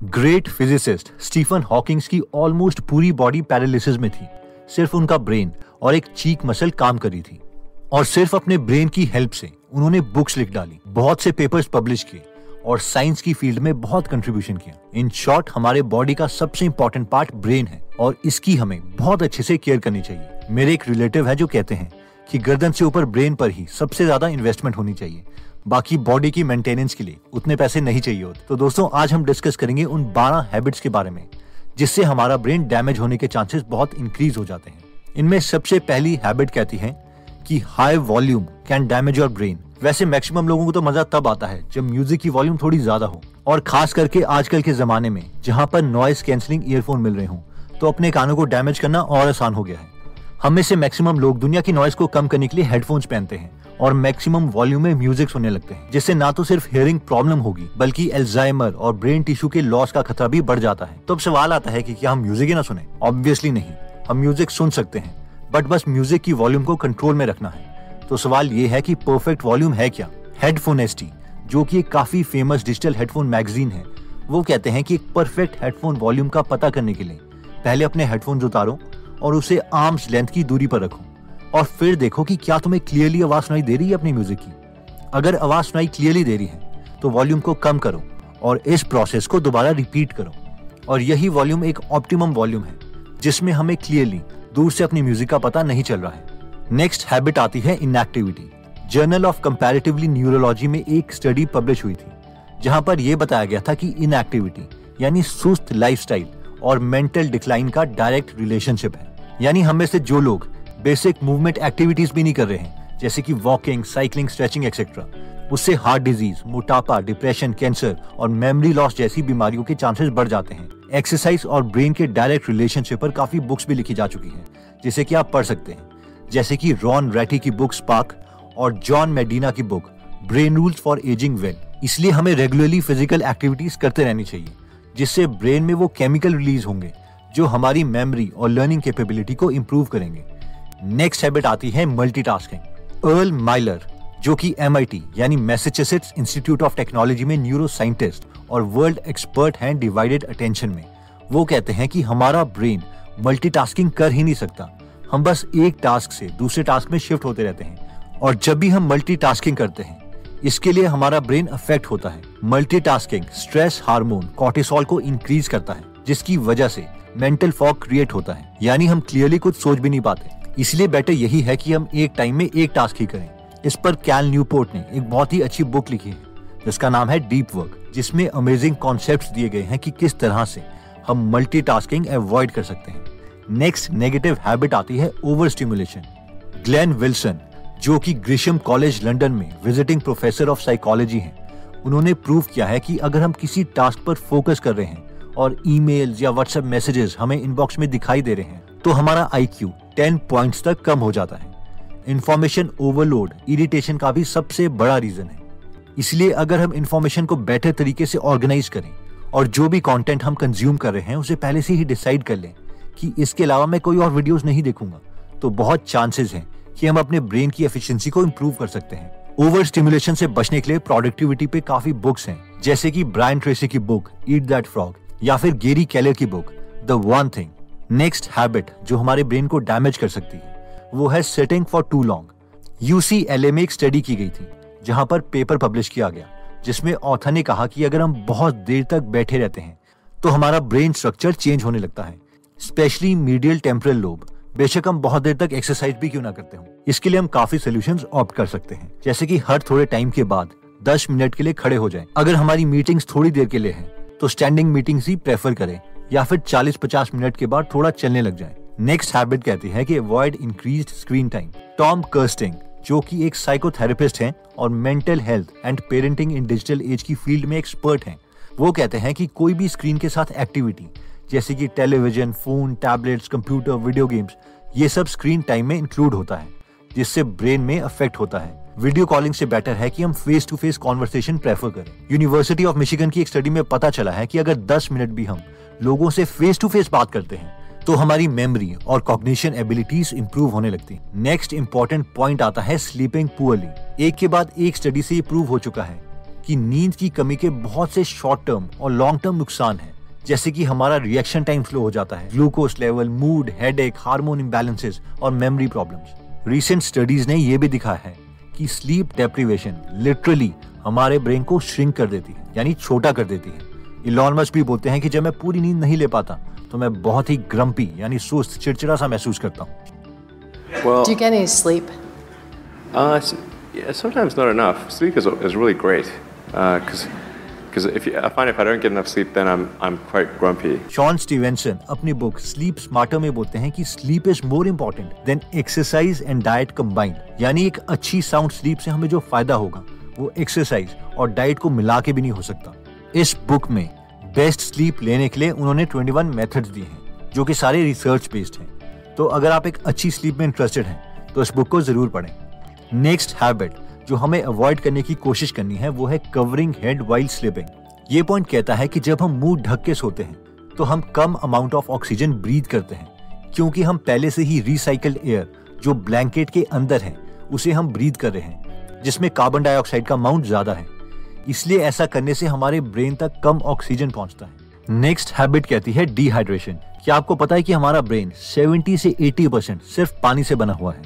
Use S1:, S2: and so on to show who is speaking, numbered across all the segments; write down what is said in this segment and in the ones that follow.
S1: Great physicist Stephen Hawkings की almost पूरी body paralysis में थी। सिर्फ़ उनका ब्रेन और एक चीक मसल काम करी थी। और सिर्फ़ अपने ब्रेन की हेल्प से उन्होंने बुक्स लिख डाली, बहुत से पेपर्स पब्लिश किए और साइंस की फ़ील्ड में बहुत कंट्रीब्यूशन किया। इन शॉर्ट हमारे बॉडी का सबसे इंपॉर्टेंट पार्ट ब्रेन है और इसकी हमें बहुत अच्छे से केयर करनी चाहिए। मेरे एक रिलेटिव है जो कहते हैं कि गर्दन से ऊपर ब्रेन पर ही सबसे ज़्यादा इन्वेस्टमेंट होनी चाहिए। बाकी बॉडी की मेंटेनेंस के लिए। उतने पैसे नहीं चाहिए होते। तो दोस्तों, आज हम डिस्कस करेंगे उन 12 हैबिट्स के बारे में, जिससे हमारा ब्रेन डैमेज होने के चांसेस बहुत इंक्रीज हो जाते हैं। इनमें सबसे पहली हैबिट कहती है कि high volume can damage your brain वैसे मैक्सिमम लोगों को तो मज़ा तब आता है जब म्यूज़िक की वॉल्यूम थोड़ी ज़्यादा हो। और खास करके आजकल के जमाने में, जहाँ पर नॉइस कैंसलिंग ईयरफोन मिल रहे हो तो अपने कानों को डैमेज करना और आसान हो गया है। हम में से मैक्सिमम लोग दुनिया की नॉइस को कम करने के लिए हेडफोन्स पहनते हैं और मैक्सिमम वॉल्यूम में म्यूज़िक सुनने लगते हैं, जिससे ना तो सिर्फ़ हियरिंग प्रॉब्लम होगी, बल्कि एल्जाइमर और ब्रेन टिश्यू के लॉस का खतरा भी बढ़ जाता है। तो अब सवाल आता है कि क्या हम म्यूज़िक ही ना सुने? ऑब्वियसली नहीं। हम म्यूज़िक सुन सकते हैं बट बस म्यूज़िक की वॉल्यूम को कंट्रोल में रखना है। तो सवाल ये है कि परफेक्ट वॉल्यूम है क्या? हेडफोन एस जो कि एक काफ़ी फ़ेमस डिजिटल हेडफोन मैगजीन है, वो कहते हैं कि एक परफेक्ट हेडफोन वॉल्यूम का पता करने के लिए पहले अपने हेडफोन उतारो और उसे आर्म्स लेंथ की दूरी पर रखो। और फिर देखो कि क्या तुम्हें क्लियरली आवाज़ सुनाई दे रही है अपनी म्यूज़िक की। अगर आवाज़ सुनाई क्लियरली दे रही है तो वॉल्यूम को कम करो और इस प्रोसेस को दोबारा रिपीट करो। और यही वॉल्यूम एक ऑप्टिमम वॉल्यूम है, जिसमें हमें क्लियरली दूर से अपनी म्यूज़िक का पता नहीं चल रहा है। नेक्स्ट हैबिट आती है inactivity journal of comparatively neurology में एक स्टडी पब्लिश हुई थी, जहाँ पर यह बताया गया था कि इनएक्टिविटी यानी सुस्त लाइफस्टाइल और मेंटल डिक्लाइन का डायरेक्ट रिलेशनशिप है। यानी हमें से जो लोग बेसिक मूवमेंट एक्टिविटीज़ भी नहीं कर रहे हैं, जैसे कि वॉकिंग साइकिलिंग स्ट्रेचिंग एक्सेट्रा उससे हार्ट डिज़ीज़ मोटापा डिप्रेशन कैंसर और मेमोरी लॉस जैसी बीमारियों के चांसेस बढ़ जाते हैं। एक्सरसाइज और ब्रेन के डायरेक्ट रिलेशनशिप पर काफ़ी बुक्स भी लिखी जा चुकी हैं, जिसे कि आप पढ़ सकते हैं। जैसे कि रॉन रेटी की बुक स्पार्क और जॉन मेडिना की book brain rules for aging well इसलिए हमें रेगुलरली फ़िज़िकल एक्टिविटीज़ करते रहनी चाहिए, जिससे ब्रेन में वो केमिकल रिलीज़ होंगे। जो हमारी मेमोरी और लर्निंग कैपेबिलिटी को इम्प्रूव करेंगे। नेक्स्ट हैबिट आती है मल्टीटास्किंग अर्ल माइलर जो कि एम यानी मैसेचुसेट्स इंस्टीट्यूट ऑफ़ टेक्नोलॉजी में न्यूरो साइंटिस्ट और वर्ल्ड एक्सपर्ट हैं डिवाइडेड अटेंशन में। वो कहते हैं कि हमारा ब्रेन मल्टीटास्किंग कर ही नहीं सकता। हम बस एक टास्क से दूसरे टास्क में शिफ्ट होते रहते हैं और जब भी हम मल्टीटास्किंग करते हैं, इसके लिए हमारा ब्रेन अफेक्ट होता है। मल्टीटास्किंग स्ट्रेस हार्मोन कॉर्टिसोल को इंक्रीज करता है, जिसकी वजह से मेंटल फॉग क्रिएट होता है। यानी हम क्लियरली कुछ सोच भी नहीं पाते। इसलिए बेटर यही है कि हम एक टाइम में एक टास्क ही करें। इस पर कैल न्यूपोर्ट ने एक बहुत ही अच्छी बुक लिखी है, जिसका नाम है डीप वर्क जिसमें अमेजिंग कॉन्सेप्ट दिए गए हैं कि किस तरह से हम मल्टीटास्किंग अवॉइड कर सकते हैं। नेक्स्ट नेगेटिव हैबिट आती है ओवर स्टिमुलेशन ग्लेन विल्सन जो कि ग्रिशम कॉलेज लंदन में विजिटिंग प्रोफेसर ऑफ़ साइकोलॉजी हैं, उन्होंने प्रूव किया है कि अगर हम किसी टास्क पर फोकस कर रहे हैं और ईमेल्स या व्हाट्सएप मैसेजेस हमें इनबॉक्स में दिखाई दे रहे हैं तो हमारा आई क्यू टेन पॉइंट्स तक कम हो जाता है। इंफॉर्मेशन ओवरलोड इरिटेशन का भी सबसे बड़ा रीजन है। इसलिए अगर हम इन्फॉर्मेशन को बेटर तरीके से ऑर्गेनाइज करें और जो भी कंटेंट हम कंज्यूम कर रहे हैं, उसे पहले से ही डिसाइड कर लें कि इसके अलावा मैं कोई और वीडियोस नहीं देखूँगा तो बहुत चांसेस हैं कि हम अपने ब्रेन की एफिशिएंसी को इम्प्रूव कर सकते हैं। ओवर स्टिमुलेशन से बचने के लिए प्रोडक्टिविटी पे काफ़ी बुक्स हैं, जैसे कि ब्रायन ट्रेसी की बुक ईट दैट फ्रॉग या फिर गेरी कैलर की book, the one thing, next habit, जो हमारे ब्रेन को डैमेज कर सकती है, वो है setting for too long UCLA में एक स्टडी की गई थी, जहाँ पर पेपर पब्लिश किया गया, जिसमें ऑथर ने कहा कि अगर हम बहुत देर तक बैठे रहते हैं तो हमारा ब्रेन स्ट्रक्चर चेंज होने लगता है। स्पेशली मीडियल टेम्परल लोब बेशक हम बहुत देर तक एक्सरसाइज भी क्यों ना करते हो। इसके लिए हम काफ़ी सोल्यूशन ऑप्ट कर सकते हैं, जैसे कि हर थोड़े टाइम के बाद 10 मिनट के लिए खड़े हो जाएँ। अगर हमारी मीटिंग्स थोड़ी देर के लिए है तो स्टैंडिंग मीटिंग्स ही प्रेफर करें, या फिर 40-50 मिनट के बाद थोड़ा चलने लग जाए। नेक्स्ट हैबिट कहती है कि avoid increase screen time Tom Kersting जो कि एक साइकोथेरेपिस्ट हैं और mental health and parenting in digital age की फ़ील्ड में एक्सपर्ट हैं, वो कहते हैं कि कोई भी स्क्रीन के साथ एक्टिविटी जैसे कि television phone tablets computer video games ये सब स्क्रीन टाइम में इंक्लूड होता है, जिससे ब्रेन में अफेक्ट होता है। वीडियो कॉलिंग से बेटर है कि हम face to face conversation prefer करें। यूनिवर्सिटी ऑफ़ मिशिगन की एक स्टडी में पता चला है कि अगर 10 मिनट भी हम लोगों से फेस टू फेस बात करते हैं तो हमारी मेमोरी और कॉग्निशन एबिलिटीज इंप्रूव होने लगती। नेक्स्ट इंपॉर्टेंट पॉइंट आता है स्लीपिंग पुअरली एक के बाद एक स्टडी से ये प्रूव हो चुका है कि नींद की कमी के बहुत से शॉर्ट टर्म और लॉन्ग टर्म नुकसान है। जैसे कि हमारा रिएक्शन टाइम स्लो हो जाता है glucose level mood headache hormone imbalances और मेमोरी प्रॉब्लम्स रिसेंट स्टडीज़ ने यह भी दिखा है कि स्लीप डेप्रीवेशन लिटरली हमारे ब्रेन को श्रिंक कर देती है यानी छोटा कर देती है इलॉन मस्क भी बोलते हैं कि जब मैं पूरी नींद नहीं ले पाता तो मैं बहुत ही ग्रम्पी यानी सुस्त चिड़चिड़ा सा महसूस करता हूँ
S2: Well, Do you get any sleep?
S3: Uh, yeah, sometimes not enough. Sleep is, is really great because uh, because if you, I find if I don't get enough sleep, then I'm I'm quite grumpy.
S1: Shawn Stevenson अपनी book sleep smarter में बोलते हैं कि sleep is more important than exercise and diet combined यानी एक अच्छी sound sleep से हमें जो फ़ायदा होगा वो एक्सरसाइज और डाइट को मिला के भी नहीं हो सकता। इस बुक में बेस्ट स्लीप लेने के लिए उन्होंने 21 मेथड्स दिए हैं जो कि सारे रिसर्च बेस्ड हैं। तो अगर आप एक अच्छी स्लीप में इंटरेस्टेड हैं तो इस बुक को ज़रूर पढ़ें। नेक्स्ट हैबिट जो हमें अवॉइड करने की कोशिश करनी है, वो है कवरिंग हेड वाइल स्लीपिंग ये पॉइंट कहता है कि जब हम मुँह ढक के सोते हैं तो हम कम अमाउंट ऑफ़ ऑक्सीजन ब्रीथ करते हैं, क्योंकि हम पहले से ही रिसाइकल्ड एयर जो ब्लैंकेट के अंदर है, उसे हम ब्रीथ कर रहे हैं, जिसमें कार्बन डाइऑक्साइड का अमाउंट ज़्यादा है। इसलिए ऐसा करने से हमारे ब्रेन तक कम ऑक्सीजन पहुँचता है। नेक्स्ट हैबिट कहती है डिहाइड्रेशन क्या आपको पता है कि हमारा ब्रेन 70 से 80 परसेंट सिर्फ़ पानी से बना हुआ है?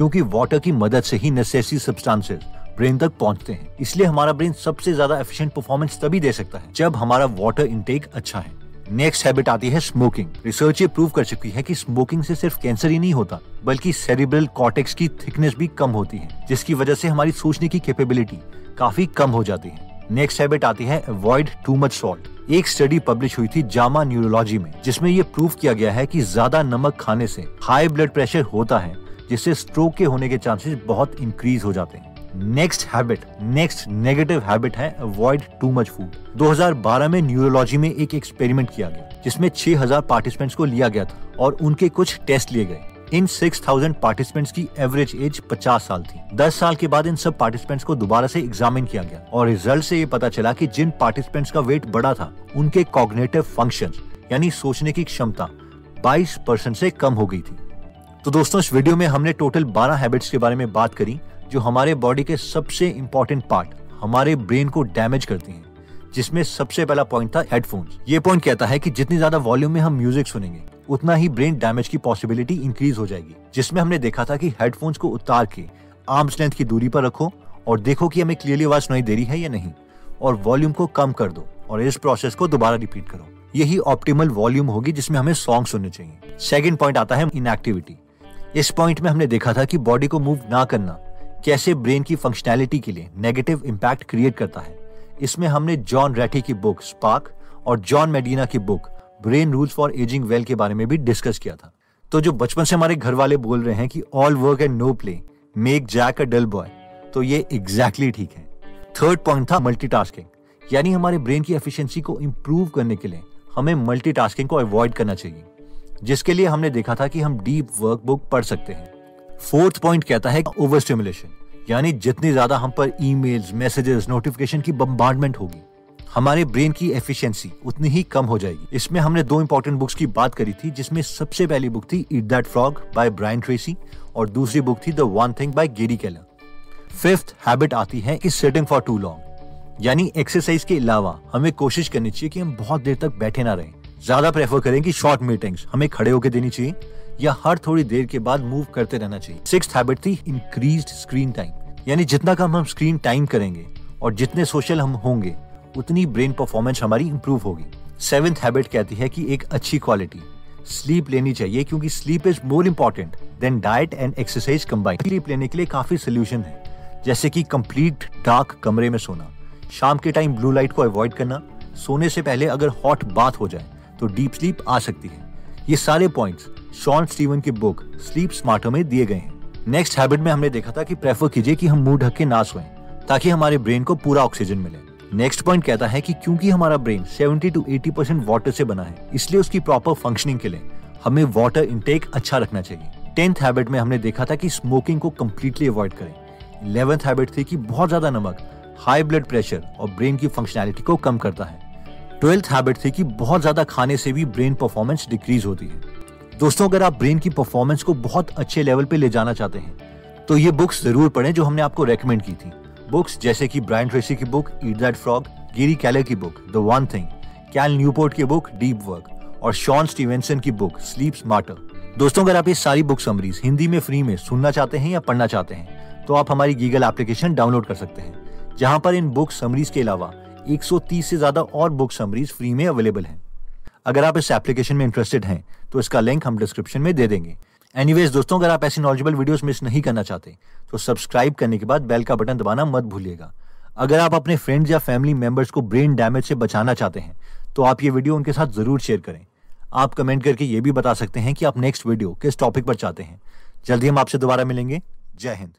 S1: क्योंकि वाटर की मदद से ही नेसेसरी सब्सटेंसेस ब्रेन तक पहुँचते हैं। इसलिए हमारा ब्रेन सबसे ज़्यादा एफिशिएंट परफॉर्मेंस तभी दे सकता है, जब हमारा वाटर इनटेक अच्छा है। नेक्स्ट हैबिट आती है स्मोकिंग रिसर्च ये प्रूव कर चुकी है कि स्मोकिंग से सिर्फ़ कैंसर ही नहीं होता, बल्कि सेरिब्रल कॉटेक्स की थिकनेस भी कम होती है, जिसकी वजह से हमारी सोचने की कैपेबिलिटी काफ़ी कम हो जाती है। नेक्स्ट हैबिट आती है अवॉइड टू मच सॉल्ट एक स्टडी पब्लिश हुई थी जामा न्यूरोलॉजी में, जिसमें ये प्रूव किया गया है कि ज़्यादा नमक खाने से हाई ब्लड प्रेशर होता है जिससे स्ट्रोक के होने के चांसेस बहुत इंक्रीज हो जाते हैं। Next habit next negative habit है अवॉइड टू मच फ़ूड 2012 में न्यूरोलॉजी में एक एक्सपेरिमेंट किया गया, जिसमें 6000 पार्टिसिपेंट्स को लिया गया था और उनके कुछ टेस्ट लिए गए। इन 6000 पार्टिसिपेंट्स की एवरेज एज 50 साल थी। 10 साल के बाद इन सब पार्टिसिपेंट्स को दोबारा से एग्जामिन किया गया और रिज़ल्ट से ये पता चला कि जिन पार्टिसिपेंट्स का वेट बड़ा था, उनके कॉग्नेटिव फ़ंक्शन यानी सोचने की क्षमता 22 परसेंट से कम हो गई थी। तो दोस्तों, इस वीडियो में हमने टोटल 12 हैबिट्स के बारे में बात करी, जो हमारे बॉडी के सबसे इम्पोर्टेंट पार्ट हमारे ब्रेन को डैमेज करती हैं, जिसमें सबसे पहला पॉइंट था हेडफोन्स ये पॉइंट कहता है कि जितनी ज़्यादा वॉल्यूम में हम म्यूज़िक सुनेंगे, उतना ही ब्रेन डैमेज की पॉसिबिलिटी इंक्रीज हो जाएगी, जिसमें हमने देखा था कि हेडफोन्स को उतार के आर्म्स लेंथ की दूरी पर रखो और देखो कि हमें क्लियरली आवाज़ सुनाई दे रही है या नहीं, और वॉल्यूम को कम कर दो और इस प्रोसेस को दोबारा रिपीट करो। यही ऑप्टिमल वॉल्यूम होगी जिसमें हमें सॉन्ग सुनने चाहिए। सेकेंड पॉइंट आता है इनएक्टिविटी इस पॉइंट में हमने देखा था कि बॉडी को मूव ना करना, कैसे ब्रेन की फंक्शनैलिटी के लिए नेगेटिव इम्पैक्ट क्रिएट करता है। इसमें हमने जॉन रेटी की बुक स्पार्क और जॉन मेडिना की book brain rules for aging well के बारे में भी डिस्कस किया था। तो जो बचपन से हमारे घर वाले बोल रहे हैं कि all work and no play make Jack a dull boy तो ये एग्जैक्टली exactly ठीक है। थर्ड पॉइंट था मल्टीटास्किंग यानी हमारे ब्रेन की एफिशिएंसी को इम्प्रूव करने के लिए हमें मल्टीटास्किंग को अवॉइड करना चाहिए। जिसके लिए हमने देखा था कि हम डीप वर्क बुक पढ़ सकते हैं। फोर्थ पॉइंट कहता है ओवर स्टिमुलेशन यानी जितनी ज़्यादा हम पर ईमेल्स, मैसेजेस नोटिफिकेशन की बम्बार्डमेंट होगी हमारे ब्रेन की एफिशिएंसी उतनी ही कम हो जाएगी। इसमें हमने दो इंपॉर्टेंट बुक्स की बात करी थी जिसमें सबसे पहली बुक थी eat that frog by Brian Tracy और दूसरी बुक थी the one thing by Gary Keller fifth habit आती है कि सिटिंग फॉर टू लॉन्ग यानी एक्सरसाइज के अलावा हमें कोशिश करनी चाहिए कि हम बहुत देर तक बैठे ना रहें। ज़्यादा प्रेफर करें कि शॉर्ट मीटिंग्स हमें खड़े होकर देनी चाहिए, या हर थोड़ी देर के बाद मूव करते रहना चाहिए। सिक्स हैबिट थी इंक्रीज स्क्रीन टाइम यानी जितना कम हम स्क्रीन टाइम करेंगे और जितने सोशल हम होंगे, उतनी ब्रेन परफॉर्मेंस हमारी इंप्रूव होगी। सेवेंथ हैबिट कहती है कि एक अच्छी क्वालिटी स्लीप लेनी चाहिए क्योंकि sleep is more important than diet and exercise combine sleep लेने के लिए काफ़ी सोल्यूशन है। जैसे कि कंप्लीट डार्क कमरे में सोना। शाम के टाइम ब्लू लाइट को अवॉइड करना। सोने से पहले अगर हॉट बाथ हो जाए तो डीप स्लीप आ सकती है। ये सारे पॉइंट्स शॉन स्टीवन की बुक स्लीप स्मार्टर में दिए गए हैं। नेक्स्ट हैबिट में हमने देखा था कि प्रेफर कीजिए कि हम मुँह ढक के ना सोएँ, ताकि हमारे ब्रेन को पूरा ऑक्सीजन मिले। नेक्स्ट पॉइंट कहता है कि क्योंकि हमारा ब्रेन 70 टू 80 परसेंट वाटर से बना है, इसलिए उसकी प्रॉपर फंक्शनिंग के लिए हमें वाटर इनटेक अच्छा रखना चाहिए। टेंथ हैबिट में हमने देखा था कि स्मोकिंग को कम्प्लीटली अवॉइड करें। इलेवेंथ हैबिट थी कि बहुत ज़्यादा नमक हाई ब्लड प्रेशर और ब्रेन की फंक्शनैलिटी को कम करता है। ट्वेल्थ हैबिट थी कि बहुत ज़्यादा खाने से भी ब्रेन परफॉर्मेंस डिक्रीज होती है। दोस्तों, अगर आप ब्रेन की परफॉर्मेंस को बहुत अच्छे लेवल पे ले जाना चाहते हैं तो ये बुक्स ज़रूर पढ़ें जो हमने आपको रेकमेंड की थी। बुक्स जैसे कि ब्रायन ट्रेसी की book eat that frog Gary Keller की book the one thing Cal Newport की बुक डीप वर्क और शॉन स्टीवेंसन की बुक स्लीप स्मार्टर दोस्तों, अगर आप ये सारी बुक समरीज हिंदी में फ्री में सुनना चाहते हैं या पढ़ना चाहते हैं तो आप हमारी गीगल एप्लीकेशन डाउनलोड कर सकते हैं, जहाँ पर इन बुक समरीज के अलावा 130 से ज़्यादा और बुक समरीज फ्री में अवेलेबल हैं। अगर आप इस एप्लीकेशन में इंटरेस्टेड हैं तो इसका लिंक हम डिस्क्रिप्शन में दे देंगे। एनीवेज दोस्तों, अगर आप ऐसी नॉलेजेबल वीडियोस मिस नहीं करना चाहते तो सब्सक्राइब करने के बाद बेल का बटन दबाना मत भूलिएगा। अगर आप अपने फ्रेंड्स या फैमिली मेंबर्स को ब्रेन डैमेज से बचाना चाहते हैं तो आप ये वीडियो उनके साथ ज़रूर शेयर करें। आप कमेंट करके ये भी बता सकते हैं कि आप नेक्स्ट वीडियो किस टॉपिक पर चाहते हैं। जल्दी हम आपसे दोबारा मिलेंगे। जय हिंद।